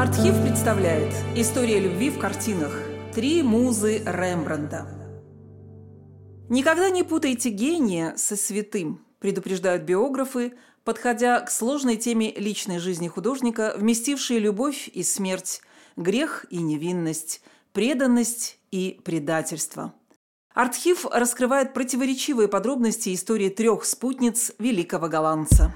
Артхив представляет История любви в картинах. Три музы Рембрандта. Никогда не путайте гения со святым, предупреждают биографы, подходя к сложной теме личной жизни художника, вместившей любовь и смерть, грех и невинность, преданность и предательство. Артхив раскрывает противоречивые подробности истории трех спутниц великого голландца.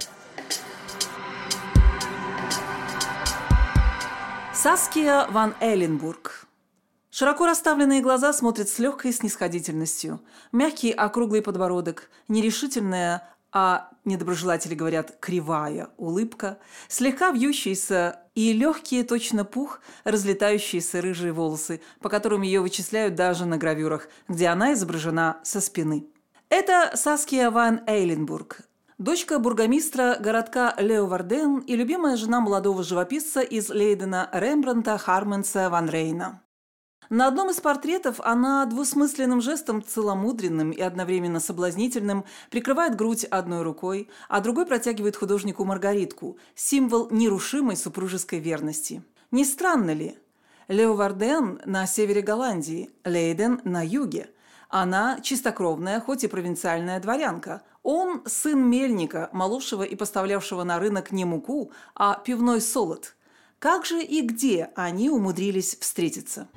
Саския ван Эленбург. Широко расставленные глаза смотрят с легкой снисходительностью. Мягкий округлый подбородок, нерешительная, а недоброжелатели говорят «кривая» улыбка, слегка вьющаяся и легкие точно пух, разлетающиеся рыжие волосы, по которым ее вычисляют даже на гравюрах, где она изображена со спины. Это Саския ван Эйленбург, Дочка бургомистра городка Леоварден и любимая жена молодого живописца из Лейдена Рембранта Харменса ван Рейна. На одном из портретов она двусмысленным жестом, целомудренным и одновременно соблазнительным, прикрывает грудь одной рукой, а другой протягивает художнику Маргаритку, символ нерушимой супружеской верности. Не странно ли? Леоварден на севере Голландии, Лейден на юге. Она чистокровная, хоть и провинциальная дворянка – он сын мельника, моловшего и поставлявшего на рынок не муку, а пивной солод. Как же и где они умудрились встретиться?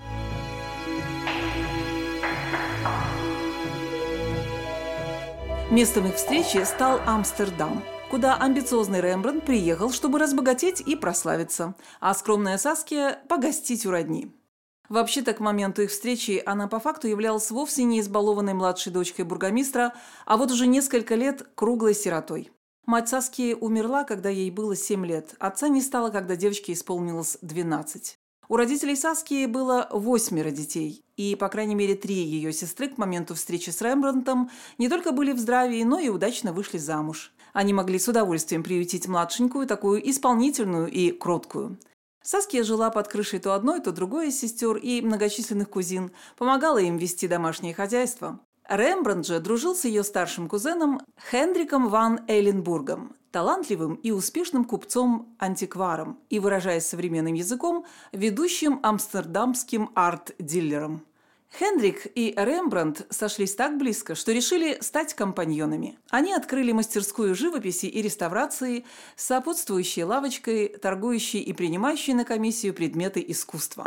Местом их встречи стал Амстердам, куда амбициозный Рембрандт приехал, чтобы разбогатеть и прославиться, а скромная Саския – погостить у родни. Вообще-то к моменту их встречи она по факту являлась вовсе не избалованной младшей дочкой бургомистра, а вот уже несколько лет круглой сиротой. Мать Саски умерла, когда ей было 7 лет. Отца не стало, когда девочке исполнилось 12. У родителей Саски было восьмеро детей, и, по крайней мере, три ее сестры к моменту встречи с Рембрандтом не только были в здравии, но и удачно вышли замуж. Они могли с удовольствием приютить младшенькую, такую исполнительную и кроткую. Саския жила под крышей то одной, то другой из сестер и многочисленных кузин, помогала им вести домашнее хозяйство. Рембрандт же дружил с ее старшим кузеном Хендриком ван Эйленбургом, талантливым и успешным купцом-антикваром и, выражаясь современным языком, ведущим амстердамским арт-дилером. Хендрик и Рембрандт сошлись так близко, что решили стать компаньонами. Они открыли мастерскую живописи и реставрации, сопутствующей лавочкой, торгующей и принимающей на комиссию предметы искусства.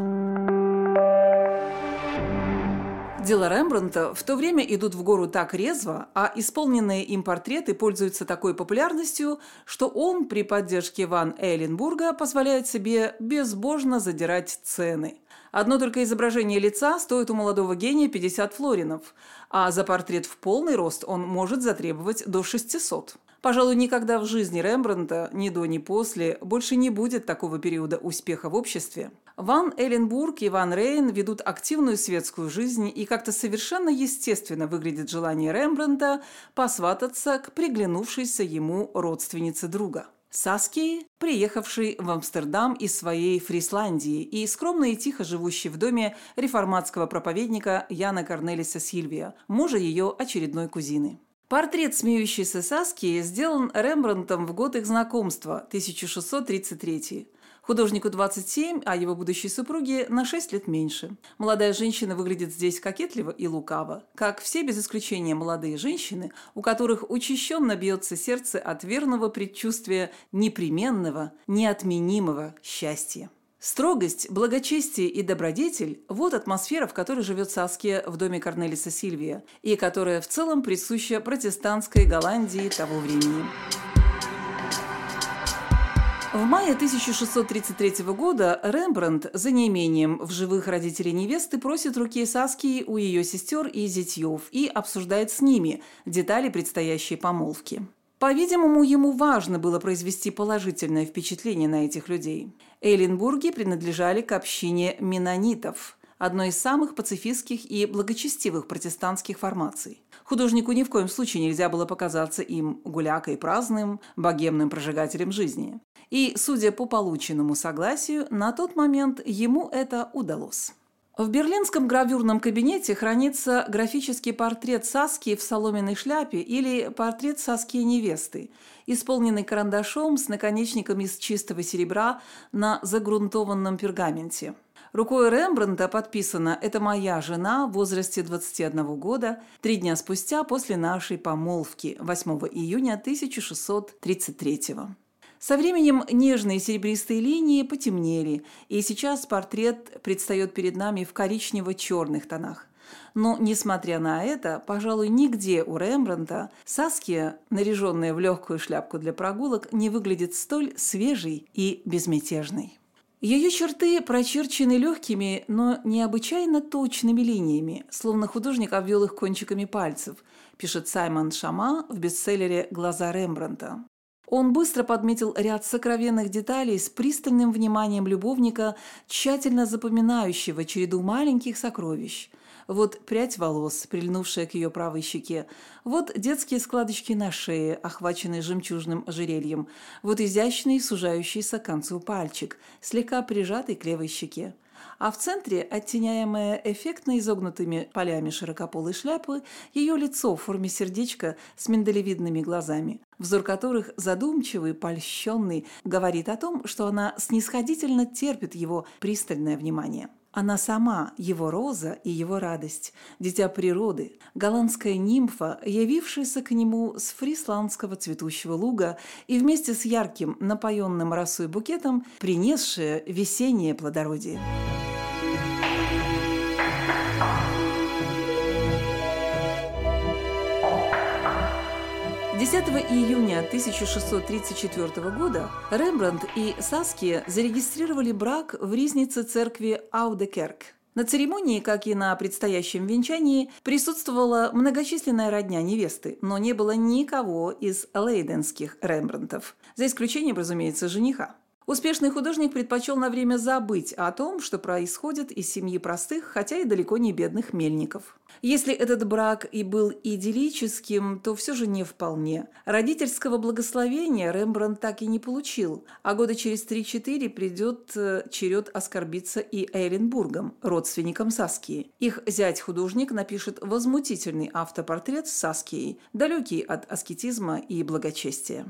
Дела Рембрандта в то время идут в гору так резво, а исполненные им портреты пользуются такой популярностью, что он при поддержке Ван Эйленбурга позволяет себе безбожно задирать цены – Одно только изображение лица стоит у молодого гения 50 флоринов, а за портрет в полный рост он может затребовать до 600. Пожалуй, никогда в жизни Рембрандта, ни до, ни после, больше не будет такого периода успеха в обществе. Ван Эленбург и Ван Рейн ведут активную светскую жизнь, и как-то совершенно естественно выглядит желание Рембрандта посвататься к приглянувшейся ему родственнице друга. Саски, приехавший в Амстердам из своей Фрисландии и скромно и тихо живущий в доме реформатского проповедника Яна Корнелиса Сильвия, мужа ее очередной кузины. Портрет смеющейся Саски сделан Рембрандтом в год их знакомства, 1633 Художнику 27, а его будущей супруге на 6 лет меньше. Молодая женщина выглядит здесь кокетливо и лукаво, как все без исключения молодые женщины, у которых учащенно бьется сердце от верного предчувствия непременного, неотменимого счастья. Строгость, благочестие и добродетель – вот атмосфера, в которой живет Саския в доме Корнелиса Сильвия, и которая в целом присуща протестантской Голландии того времени. В мае 1633 года Рембрандт за неимением в живых родителей невесты просит руки Саски у ее сестер и зятьев и обсуждает с ними детали предстоящей помолвки. По-видимому, ему важно было произвести положительное впечатление на этих людей. Эйленбурги принадлежали к общине менонитов, одной из самых пацифистских и благочестивых протестантских формаций. Художнику ни в коем случае нельзя было показаться им гулякой праздным, богемным прожигателем жизни. И, судя по полученному согласию, на тот момент ему это удалось. В берлинском гравюрном кабинете хранится графический портрет Саски в соломенной шляпе или портрет Саски невесты, исполненный карандашом с наконечником из чистого серебра на загрунтованном пергаменте. Рукой Рембрандта подписано «Это моя жена в возрасте 21 года, три дня спустя после нашей помолвки, 8 июня 1633 года». Со временем нежные серебристые линии потемнели, и сейчас портрет предстает перед нами в коричнево-черных тонах. Но, несмотря на это, пожалуй, нигде у Рембрандта Саския, наряженная в легкую шляпку для прогулок, не выглядит столь свежей и безмятежной. Ее черты прочерчены легкими, но необычайно точными линиями, словно художник обвел их кончиками пальцев, пишет Саймон Шама в бестселлере «Глаза Рембрандта». Он быстро подметил ряд сокровенных деталей с пристальным вниманием любовника, тщательно запоминающего череду маленьких сокровищ. Вот прядь волос, прильнувшая к ее правой щеке. Вот детские складочки на шее, охваченные жемчужным ожерельем. Вот изящный, сужающийся к концу пальчик, слегка прижатый к левой щеке а в центре, оттеняемое эффектно изогнутыми полями широкополой шляпы, ее лицо в форме сердечка с миндалевидными глазами, взор которых задумчивый, польщенный, говорит о том, что она снисходительно терпит его пристальное внимание. Она сама, его роза и его радость, дитя природы, голландская нимфа, явившаяся к нему с фрисландского цветущего луга и вместе с ярким, напоенным росой букетом, принесшая весеннее плодородие. 10 июня 1634 года Рембрандт и Саския зарегистрировали брак в ризнице церкви Аудекерк. На церемонии, как и на предстоящем венчании, присутствовала многочисленная родня невесты, но не было никого из лейденских Рембрандтов, за исключением, разумеется, жениха. Успешный художник предпочел на время забыть о том, что происходит из семьи простых, хотя и далеко не бедных мельников. Если этот брак и был идиллическим, то все же не вполне. Родительского благословения Рембрандт так и не получил, а года через 3-4 придет э, черед оскорбиться и Эйленбургом, родственником Саскии. Их зять-художник напишет возмутительный автопортрет с далекий от аскетизма и благочестия.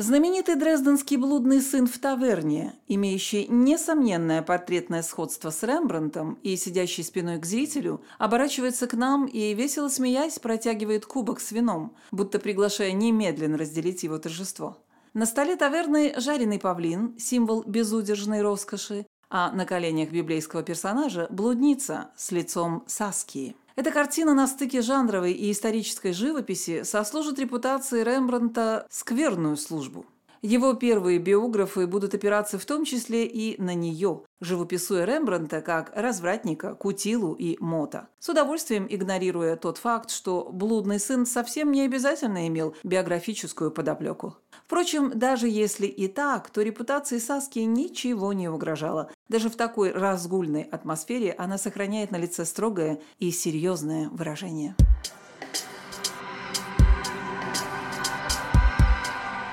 Знаменитый дрезденский блудный сын в таверне, имеющий несомненное портретное сходство с Рембрандтом и сидящий спиной к зрителю, оборачивается к нам и, весело смеясь, протягивает кубок с вином, будто приглашая немедленно разделить его торжество. На столе таверны жареный павлин, символ безудержной роскоши, а на коленях библейского персонажа – блудница с лицом Саскии. Эта картина на стыке жанровой и исторической живописи сослужит репутации Рембрандта скверную службу. Его первые биографы будут опираться в том числе и на нее, живописуя Рембрандта как развратника, кутилу и мота, с удовольствием игнорируя тот факт, что «блудный сын» совсем не обязательно имел биографическую подоплеку. Впрочем, даже если и так, то репутации Саски ничего не угрожало. Даже в такой разгульной атмосфере она сохраняет на лице строгое и серьезное выражение.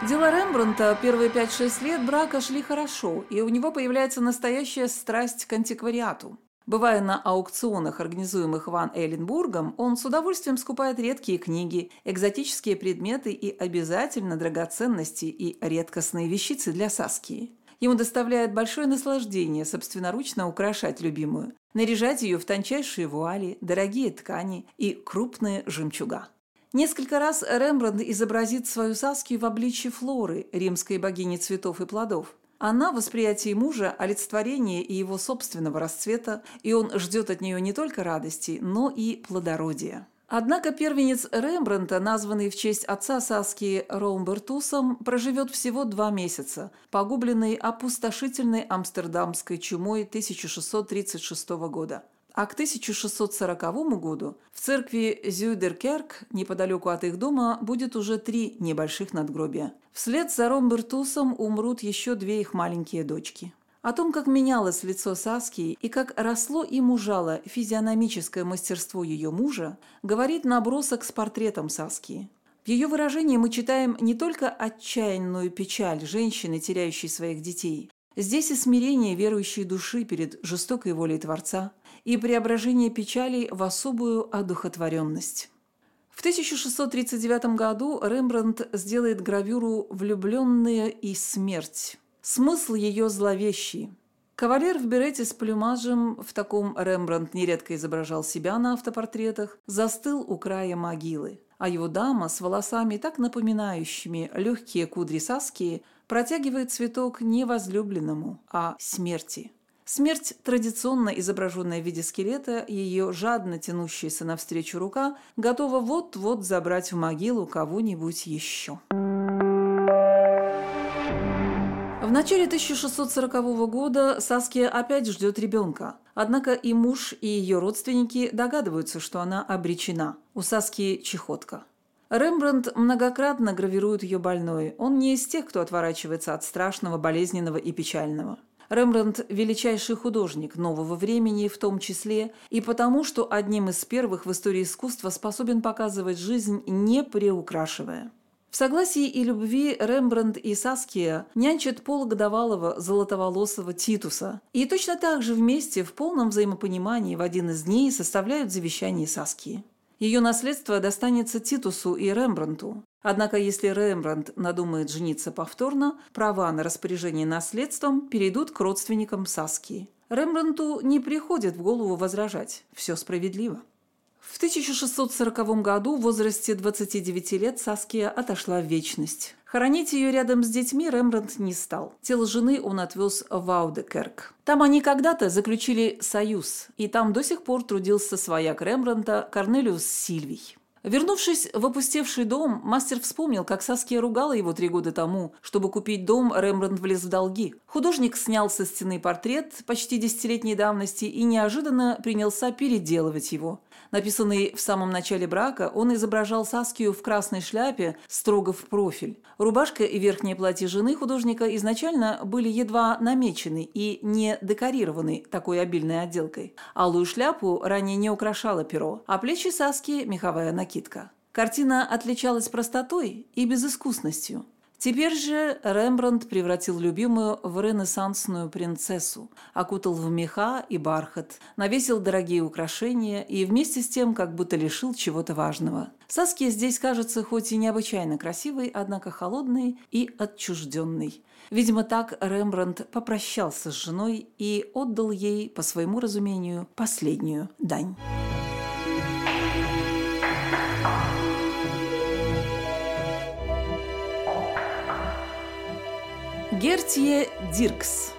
Дела Рембрандта первые 5-6 лет брака шли хорошо, и у него появляется настоящая страсть к антиквариату. Бывая на аукционах, организуемых Ван Эйленбургом, он с удовольствием скупает редкие книги, экзотические предметы и обязательно драгоценности и редкостные вещицы для Саски. Ему доставляет большое наслаждение собственноручно украшать любимую, наряжать ее в тончайшие вуали, дорогие ткани и крупные жемчуга. Несколько раз Рембрандт изобразит свою Саскию в обличье Флоры, римской богини цветов и плодов. Она в восприятии мужа – олицетворение и его собственного расцвета, и он ждет от нее не только радости, но и плодородия. Однако первенец Рембрандта, названный в честь отца Саски Роумбертусом, проживет всего два месяца, погубленный опустошительной амстердамской чумой 1636 года – а к 1640 году в церкви Зюдеркерк, неподалеку от их дома, будет уже три небольших надгробия. Вслед за Ромбертусом умрут еще две их маленькие дочки. О том, как менялось лицо Саски и как росло и мужало физиономическое мастерство ее мужа, говорит набросок с портретом Саски. В ее выражении мы читаем не только отчаянную печаль женщины, теряющей своих детей, здесь и смирение верующей души перед жестокой волей Творца – и преображение печалей в особую одухотворенность. В 1639 году Рембрандт сделает гравюру «Влюбленные и смерть». Смысл ее зловещий. Кавалер в берете с плюмажем, в таком Рембрандт нередко изображал себя на автопортретах, застыл у края могилы, а его дама с волосами, так напоминающими легкие кудри Саски, протягивает цветок не возлюбленному, а смерти. Смерть, традиционно изображенная в виде скелета, ее жадно тянущаяся навстречу рука, готова вот-вот забрать в могилу кого-нибудь еще. В начале 1640 года Саския опять ждет ребенка. Однако и муж, и ее родственники догадываются, что она обречена. У Саскии чехотка. Рембрандт многократно гравирует ее больной. Он не из тех, кто отворачивается от страшного, болезненного и печального. Рембрандт – величайший художник нового времени, в том числе и потому, что одним из первых в истории искусства способен показывать жизнь, не приукрашивая. В согласии и любви Рембрандт и Саския нянчат полугодовалого золотоволосого Титуса и точно так же вместе в полном взаимопонимании в один из дней составляют завещание Саскии. Ее наследство достанется Титусу и Рембрандту. Однако, если Рембрандт надумает жениться повторно, права на распоряжение наследством перейдут к родственникам Саски. Рембрандту не приходит в голову возражать. Все справедливо. В 1640 году в возрасте 29 лет Саския отошла в вечность. Хоронить ее рядом с детьми Рембрандт не стал. Тело жены он отвез в Аудекерк. Там они когда-то заключили союз, и там до сих пор трудился свояк Рембрандта Корнелиус Сильвий. Вернувшись в опустевший дом, мастер вспомнил, как Саския ругала его три года тому. Чтобы купить дом, Рембрандт влез в долги. Художник снял со стены портрет почти десятилетней давности и неожиданно принялся переделывать его. Написанный в самом начале брака, он изображал Саскию в красной шляпе, строго в профиль. Рубашка и верхнее платье жены художника изначально были едва намечены и не декорированы такой обильной отделкой. Алую шляпу ранее не украшала перо, а плечи Саски – меховая накидка. Картина отличалась простотой и безыскусностью. Теперь же Рембрандт превратил любимую в ренессансную принцессу, окутал в меха и бархат, навесил дорогие украшения и вместе с тем как будто лишил чего-то важного. Саския здесь кажется хоть и необычайно красивой, однако холодной и отчужденной. Видимо, так Рембрандт попрощался с женой и отдал ей, по своему разумению, последнюю дань. Гертье Диркс.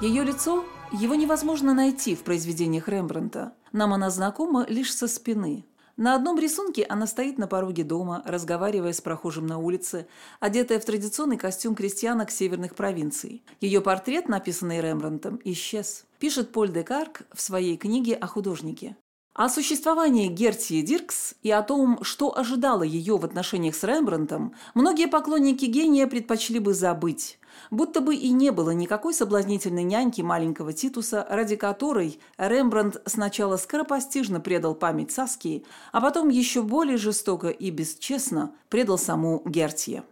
Ее лицо его невозможно найти в произведениях Рембрандта. Нам она знакома лишь со спины. На одном рисунке она стоит на пороге дома, разговаривая с прохожим на улице, одетая в традиционный костюм крестьянок северных провинций. Ее портрет, написанный Рембрандтом, исчез. Пишет Поль де Карк в своей книге о художнике. О существовании Гертии Диркс и о том, что ожидало ее в отношениях с Рембрандтом, многие поклонники гения предпочли бы забыть будто бы и не было никакой соблазнительной няньки маленького Титуса, ради которой Рембрандт сначала скоропостижно предал память Саски, а потом еще более жестоко и бесчестно предал саму Гертье.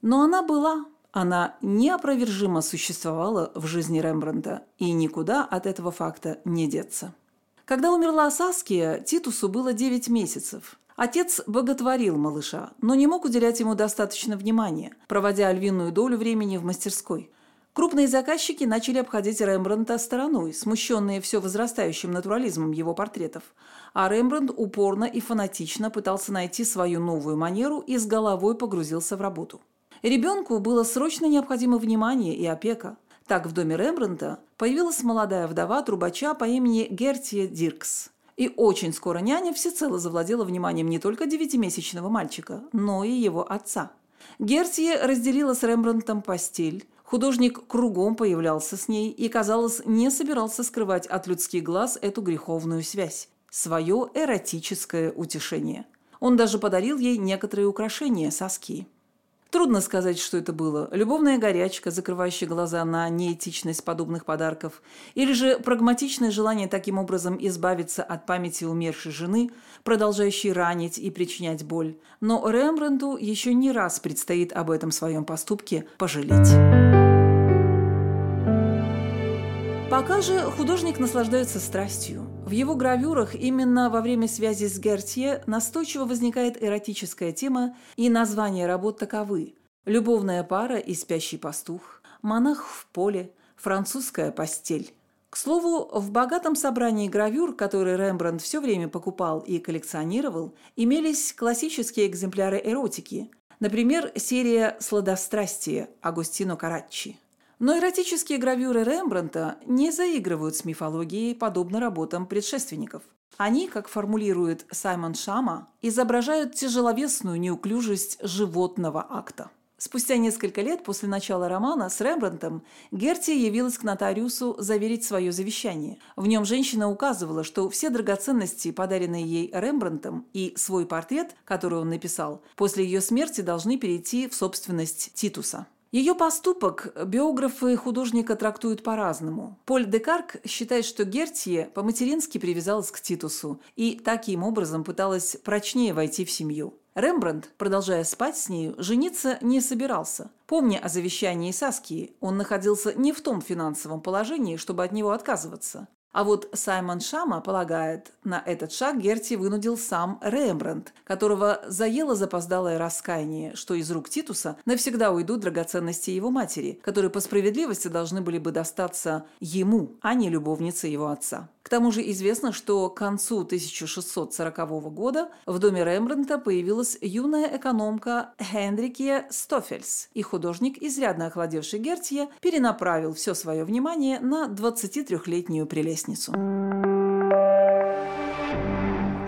Но она была, она неопровержимо существовала в жизни Рембрандта, и никуда от этого факта не деться. Когда умерла Саския, Титусу было 9 месяцев. Отец боготворил малыша, но не мог уделять ему достаточно внимания, проводя львиную долю времени в мастерской. Крупные заказчики начали обходить Рембрандта стороной, смущенные все возрастающим натурализмом его портретов. А Рембрандт упорно и фанатично пытался найти свою новую манеру и с головой погрузился в работу. Ребенку было срочно необходимо внимание и опека. Так в доме Рембрандта появилась молодая вдова трубача по имени Гертия Диркс. И очень скоро няня всецело завладела вниманием не только девятимесячного мальчика, но и его отца. Гертье разделила с Рембрандтом постель. Художник кругом появлялся с ней и, казалось, не собирался скрывать от людских глаз эту греховную связь, свое эротическое утешение. Он даже подарил ей некоторые украшения соски. Трудно сказать, что это было. Любовная горячка, закрывающая глаза на неэтичность подобных подарков, или же прагматичное желание таким образом избавиться от памяти умершей жены, продолжающей ранить и причинять боль. Но Рембрандту еще не раз предстоит об этом своем поступке пожалеть. Пока же художник наслаждается страстью – В его гравюрах именно во время связи с Гертье настойчиво возникает эротическая тема, и названия работ таковы «Любовная пара и спящий пастух», «Монах в поле», «Французская постель». К слову, в богатом собрании гравюр, которые Рембрандт все время покупал и коллекционировал, имелись классические экземпляры эротики, например, серия «Сладострастие» Агустино Караччи. Но эротические гравюры Рембрандта не заигрывают с мифологией, подобно работам предшественников. Они, как формулирует Саймон Шама, изображают тяжеловесную неуклюжесть животного акта. Спустя несколько лет после начала романа с Рембрандтом Герти явилась к нотариусу заверить свое завещание. В нем женщина указывала, что все драгоценности, подаренные ей Рембрандтом, и свой портрет, который он написал, после ее смерти должны перейти в собственность Титуса. Ее поступок биографы художника трактуют по-разному. Поль Декарк считает, что Гертье по-матерински привязалась к Титусу и таким образом пыталась прочнее войти в семью. Рембрандт, продолжая спать с нею, жениться не собирался. Помня о завещании Саскии, он находился не в том финансовом положении, чтобы от него отказываться. А вот Саймон Шама полагает, на этот шаг Герти вынудил сам Рембрандт, которого заело запоздалое раскаяние, что из рук Титуса навсегда уйдут драгоценности его матери, которые по справедливости должны были бы достаться ему, а не любовнице его отца. Тому же известно, что к концу 1640 года в доме Рембрандта появилась юная экономка Хендрикия Стофельс, и художник, изрядно охладевший Гертье, перенаправил все свое внимание на 23-летнюю прелестницу.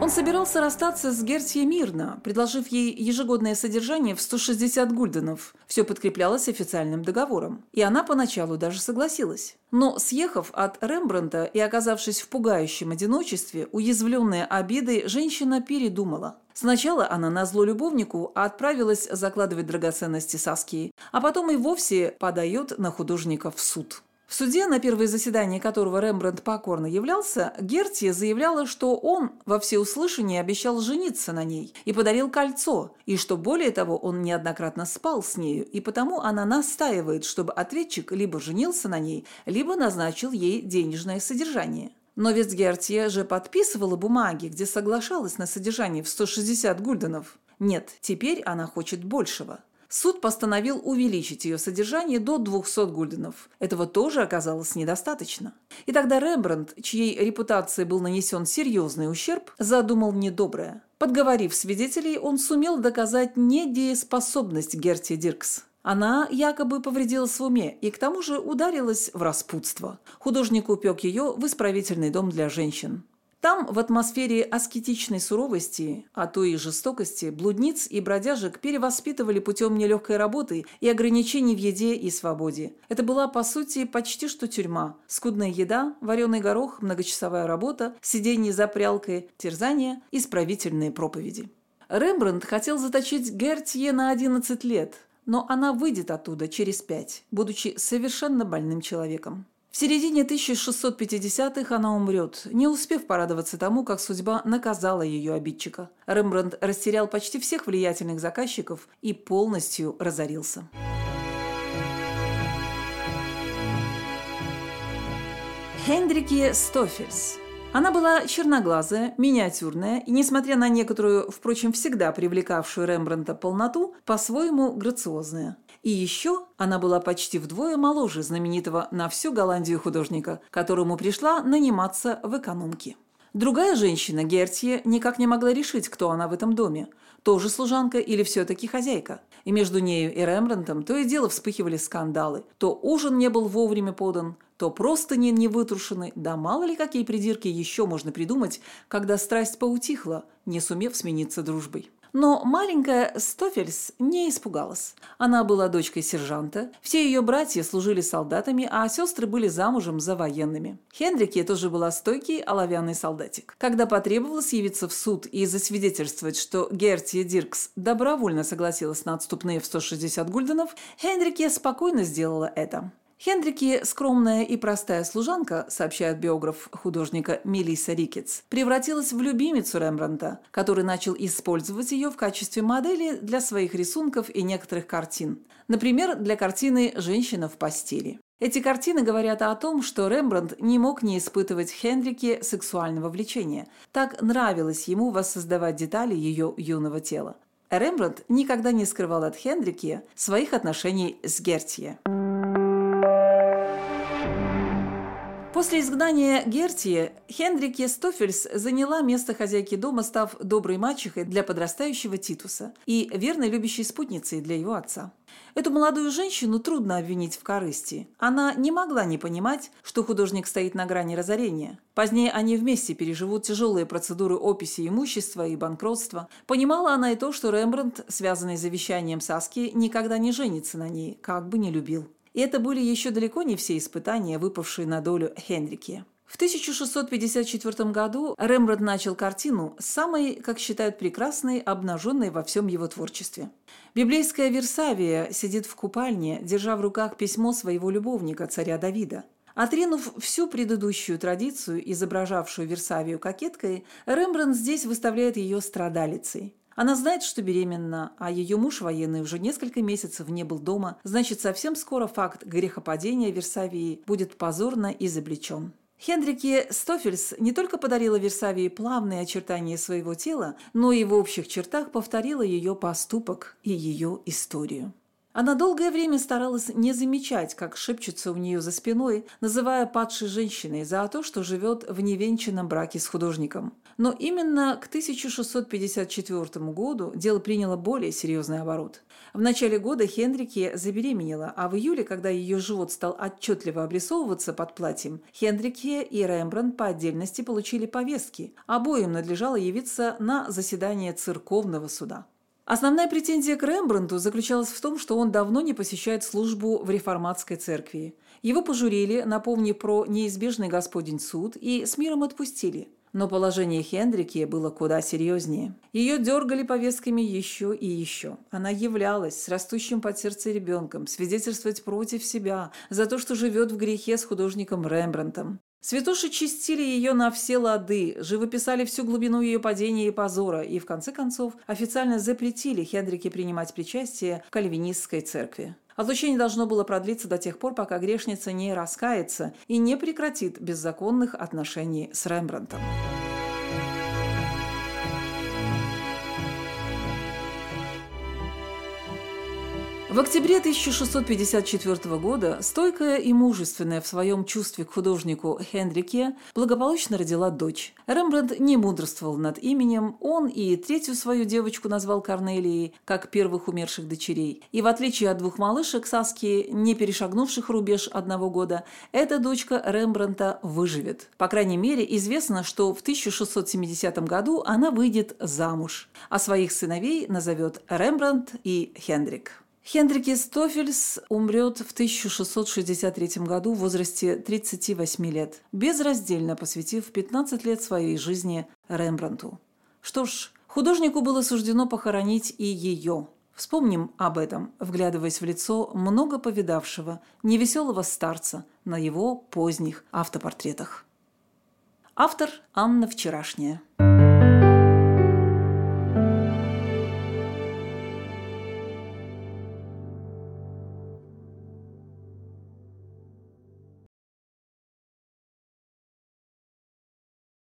Он собирался расстаться с Гертье мирно, предложив ей ежегодное содержание в 160 гульденов. Все подкреплялось официальным договором. И она поначалу даже согласилась. Но, съехав от Рембрандта и оказавшись в пугающем одиночестве, уязвленная обидой, женщина передумала. Сначала она на зло любовнику отправилась закладывать драгоценности Саски, а потом и вовсе подает на художника в суд. В суде, на первое заседание которого Рембрандт покорно являлся, Гертия заявляла, что он во всеуслышание обещал жениться на ней и подарил кольцо, и что более того он неоднократно спал с нею, и потому она настаивает, чтобы ответчик либо женился на ней, либо назначил ей денежное содержание. Но ведь Гертия же подписывала бумаги, где соглашалась на содержание в 160 гульденов. Нет, теперь она хочет большего. Суд постановил увеличить ее содержание до 200 гульденов. Этого тоже оказалось недостаточно. И тогда Рембрандт, чьей репутации был нанесен серьезный ущерб, задумал недоброе. Подговорив свидетелей, он сумел доказать недееспособность Герти Диркс. Она якобы повредилась в уме и к тому же ударилась в распутство. Художник упек ее в исправительный дом для женщин. Там, в атмосфере аскетичной суровости, а то и жестокости, блудниц и бродяжек перевоспитывали путем нелегкой работы и ограничений в еде и свободе. Это была, по сути, почти что тюрьма. Скудная еда, вареный горох, многочасовая работа, сиденье за прялкой, терзания, исправительные проповеди. Рембрандт хотел заточить Гертье на 11 лет, но она выйдет оттуда через пять, будучи совершенно больным человеком. В середине 1650-х она умрет, не успев порадоваться тому, как судьба наказала ее обидчика. Рембрандт растерял почти всех влиятельных заказчиков и полностью разорился. Хендрике Стофельс она была черноглазая, миниатюрная и, несмотря на некоторую, впрочем, всегда привлекавшую Рембрандта полноту, по-своему грациозная. И еще она была почти вдвое моложе знаменитого на всю Голландию художника, которому пришла наниматься в экономке. Другая женщина, Гертье, никак не могла решить, кто она в этом доме. Тоже служанка или все-таки хозяйка. И между нею и Рембрандтом то и дело вспыхивали скандалы. То ужин не был вовремя подан, то просто не, не вытрушены. Да мало ли какие придирки еще можно придумать, когда страсть поутихла, не сумев смениться дружбой. Но маленькая Стофельс не испугалась. Она была дочкой сержанта, все ее братья служили солдатами, а сестры были замужем за военными. Хенрике тоже была стойкий оловянный солдатик. Когда потребовалось явиться в суд и засвидетельствовать, что Гертия Диркс добровольно согласилась на отступные в 160 гульденов, Хенрике спокойно сделала это. Хендрики, скромная и простая служанка, сообщает биограф художника Мелисса Рикетс, превратилась в любимицу Рембранта, который начал использовать ее в качестве модели для своих рисунков и некоторых картин. Например, для картины «Женщина в постели». Эти картины говорят о том, что Рембрандт не мог не испытывать Хендрике сексуального влечения. Так нравилось ему воссоздавать детали ее юного тела. Рембрандт никогда не скрывал от Хендрике своих отношений с Гертье. После изгнания Гертии Хендрике Стофельс заняла место хозяйки дома, став доброй мачехой для подрастающего Титуса и верной любящей спутницей для его отца. Эту молодую женщину трудно обвинить в корысти. Она не могла не понимать, что художник стоит на грани разорения. Позднее они вместе переживут тяжелые процедуры описи имущества и банкротства. Понимала она и то, что Рембрандт, связанный завещанием Саски, никогда не женится на ней, как бы не любил. И это были еще далеко не все испытания, выпавшие на долю Хенрике. В 1654 году Рембрандт начал картину, самой, как считают, прекрасной, обнаженной во всем его творчестве. Библейская Версавия сидит в купальне, держа в руках письмо своего любовника, царя Давида. Отринув всю предыдущую традицию, изображавшую Версавию кокеткой, Рембрандт здесь выставляет ее страдалицей. Она знает, что беременна, а ее муж военный уже несколько месяцев не был дома, значит, совсем скоро факт грехопадения Версавии будет позорно изобличен. Хендрике Стофельс не только подарила Версавии плавные очертания своего тела, но и в общих чертах повторила ее поступок и ее историю. Она долгое время старалась не замечать, как шепчутся у нее за спиной, называя падшей женщиной за то, что живет в невенчанном браке с художником. Но именно к 1654 году дело приняло более серьезный оборот. В начале года Хендрике забеременела, а в июле, когда ее живот стал отчетливо обрисовываться под платьем, Хендрике и Рембрандт по отдельности получили повестки. Обоим надлежало явиться на заседание церковного суда. Основная претензия к Рембрандту заключалась в том, что он давно не посещает службу в реформатской церкви. Его пожурили, напомнив про неизбежный Господень суд, и с миром отпустили. Но положение Хендрики было куда серьезнее. Ее дергали повестками еще и еще. Она являлась с растущим под сердце ребенком, свидетельствовать против себя за то, что живет в грехе с художником Рембрандтом. Святоши чистили ее на все лады, живописали всю глубину ее падения и позора и, в конце концов, официально запретили Хендрике принимать причастие в кальвинистской церкви. Отлучение должно было продлиться до тех пор, пока грешница не раскается и не прекратит беззаконных отношений с Рембрандтом. В октябре 1654 года стойкая и мужественная в своем чувстве к художнику Хендрике благополучно родила дочь. Рембрандт не мудрствовал над именем, он и третью свою девочку назвал Корнелией, как первых умерших дочерей. И в отличие от двух малышек Саски, не перешагнувших рубеж одного года, эта дочка Рембрандта выживет. По крайней мере, известно, что в 1670 году она выйдет замуж, а своих сыновей назовет Рембрандт и Хендрик. Хендрик Стофельс умрет в 1663 году в возрасте 38 лет, безраздельно посвятив 15 лет своей жизни Рембрандту. Что ж, художнику было суждено похоронить и ее. Вспомним об этом, вглядываясь в лицо много повидавшего, невеселого старца на его поздних автопортретах. Автор Анна Вчерашняя.